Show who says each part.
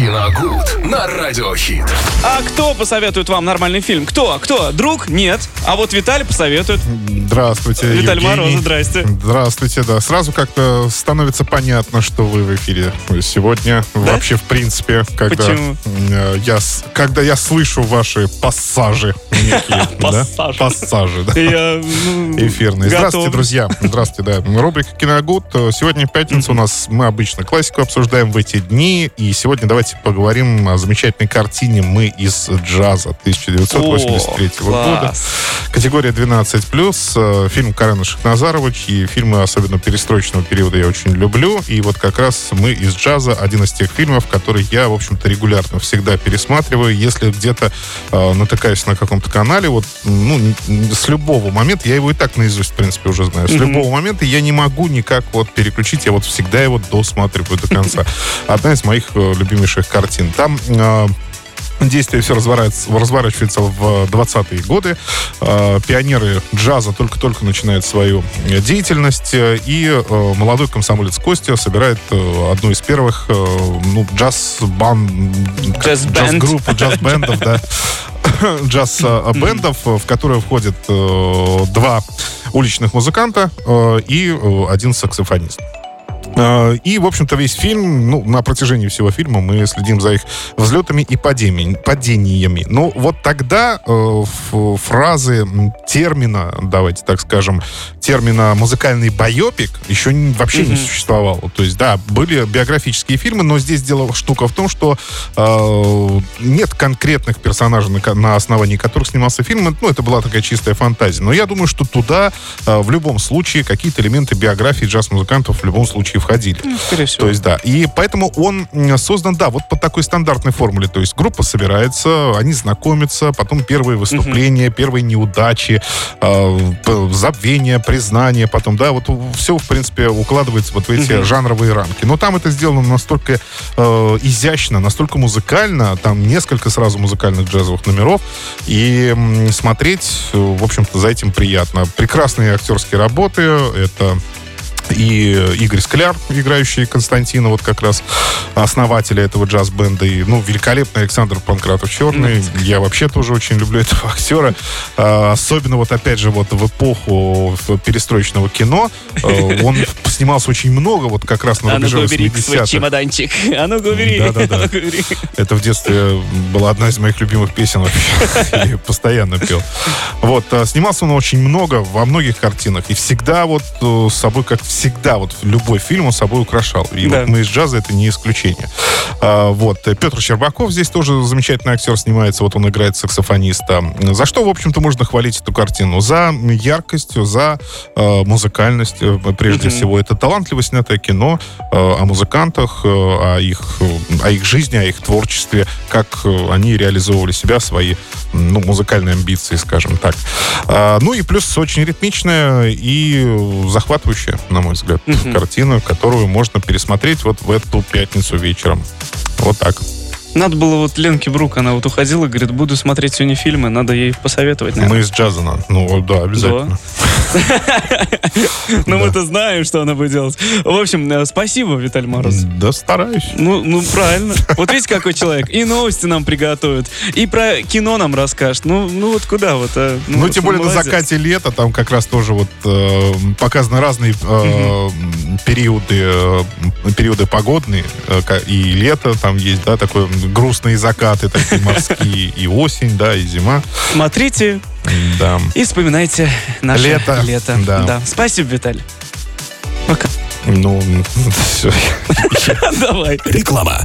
Speaker 1: Киногуд на радиохит.
Speaker 2: А кто посоветует вам нормальный фильм? Кто? Кто? Друг? Нет. А вот Виталий посоветует.
Speaker 3: Здравствуйте,
Speaker 2: Виталий
Speaker 3: Евгений.
Speaker 2: Морозов, здрасте.
Speaker 3: Здравствуйте, да. Сразу как-то становится понятно, что вы в эфире сегодня. Вообще, в принципе, когда
Speaker 2: Почему?
Speaker 3: э, я, когда я слышу ваши пассажи некие, да?
Speaker 2: Пассажи.
Speaker 3: Пассажи, да.
Speaker 2: Я, ну,
Speaker 3: Эфирные.
Speaker 2: готов.
Speaker 3: Здравствуйте, друзья. Здравствуйте, да. Рубрика «Киногуд». Сегодня пятница у нас. Мы обычно классику обсуждаем в эти дни. И сегодня давайте поговорим о замечательной картине «Мы из джаза» 1983
Speaker 2: О,
Speaker 3: года. Категория 12+. э, Фильм Карена Шахназарова, чьи фильмы, особенно перестроечного периода, я очень люблю. И вот как раз «Мы из джаза» — один из тех фильмов, который я, в общем-то, регулярно всегда пересматриваю. Если где-то э, натыкаюсь на каком-то канале, вот, ну, с любого момента, я его и так наизусть, в принципе, уже знаю, с
Speaker 2: Мгм.
Speaker 3: любого момента я не могу никак вот переключить, я вот всегда его досматриваю до конца. Одна из моих э, любимейших картин. Там э, Действие все разворачивается, разворачивается в 20-е годы. Э, Пионеры джаза только-только начинают свою деятельность. И э, молодой комсомолец Костя собирает э, одну из первых ну, джаз-бан...
Speaker 2: Джаз-бэнд.
Speaker 3: Джаз-групп, джаз-бендов, да. Джаз-бендов, в которые входят два уличных музыканта и один саксофонист. Э, И, в общем-то, весь фильм, ну, на протяжении всего фильма мы следим за их взлетами и падениями. Но вот тогда э, фразы, термина, давайте так скажем, термина музыкальный байопик еще н- вообще не
Speaker 2: Мгм.
Speaker 3: существовало. То есть, да, были биографические фильмы, но здесь дело штука в том, что э, нет конкретных персонажей, на, на основании которых снимался фильм. Ну, это была такая чистая фантазия. Но я думаю, что туда э, в любом случае какие-то элементы биографии джаз-музыкантов в любом случае входили.
Speaker 2: Ну, Скорее всего.
Speaker 3: То есть, да. И поэтому он создан, да, вот по такой стандартной формуле. То есть группа собирается, они знакомятся, потом первые выступления, первые неудачи, э, п- забвение, признание, потом, да, вот все, в принципе, укладывается вот в эти
Speaker 2: Мгм.
Speaker 3: жанровые рамки. Но там это сделано настолько э, изящно, настолько музыкально, там несколько сразу музыкальных джазовых номеров, и смотреть, э, в общем-то, за этим приятно. Прекрасные актерские работы, это и Игорь Скляр, играющий Константина, вот как раз основателя этого джаз-бенда, и, ну, великолепный Александр Панкратов Черный. Я вообще тоже очень люблю этого актера. А, Особенно вот, опять же, вот в эпоху перестроечного кино э, он снимался очень много, вот как раз на
Speaker 2: А
Speaker 3: рубеже
Speaker 2: убери свой
Speaker 3: 80-х.
Speaker 2: чемоданчик. А ну-ка убери.
Speaker 3: Да-да-да.
Speaker 2: А.
Speaker 3: Это в детстве была одна из моих любимых песен вообще. Я постоянно пел. Вот, а, снимался он очень много, во многих картинах. И всегда вот э, с собой, как всегда, вот любой фильм он собой украшал. И
Speaker 2: Да.
Speaker 3: вот мы из джаза это не исключение. А, Вот, э, Петр Щербаков здесь тоже замечательный актер снимается. Вот он играет саксофониста. За что, в общем-то, можно хвалить эту картину? За яркость, за э, музыкальность, э, прежде
Speaker 2: Мгм.
Speaker 3: всего. Это талантливо снятое кино э, о музыкантах, э, о их, э, о их жизни, о их творчестве, как они реализовывали себя, свои ну, музыкальные амбиции, скажем так. А, Ну и плюс очень ритмичная и захватывающая, на мой взгляд,
Speaker 2: Мгм.
Speaker 3: картина, которую можно пересмотреть вот в эту пятницу вечером. Вот так.
Speaker 2: Надо было вот Ленке Брук, она вот уходила, говорит, буду смотреть сегодня фильмы, надо ей посоветовать, наверное.
Speaker 3: Мы из джаза, на- ну да, обязательно.
Speaker 2: Но мы-то знаем, что она будет делать. В общем, э, спасибо, Виталий Мороз.
Speaker 3: Да, стараюсь.
Speaker 2: Ну, ну, правильно. Вот видите, какой человек. И новости нам приготовит, и про кино нам расскажет. Ну, ну вот куда вот, а?
Speaker 3: Ну,
Speaker 2: вот,
Speaker 3: тем более на закате лета там как раз тоже вот э, показаны разные э, периоды, э, периоды погодные. э, и лето там есть, да, такое грустные закаты такие морские, и осень, да, и зима.
Speaker 2: Смотрите
Speaker 3: Да.
Speaker 2: и вспоминайте наше
Speaker 3: Лето,
Speaker 2: лето.
Speaker 3: да.
Speaker 2: Спасибо, Виталий. Пока.
Speaker 3: Ну, все.
Speaker 2: Давай.
Speaker 1: Реклама.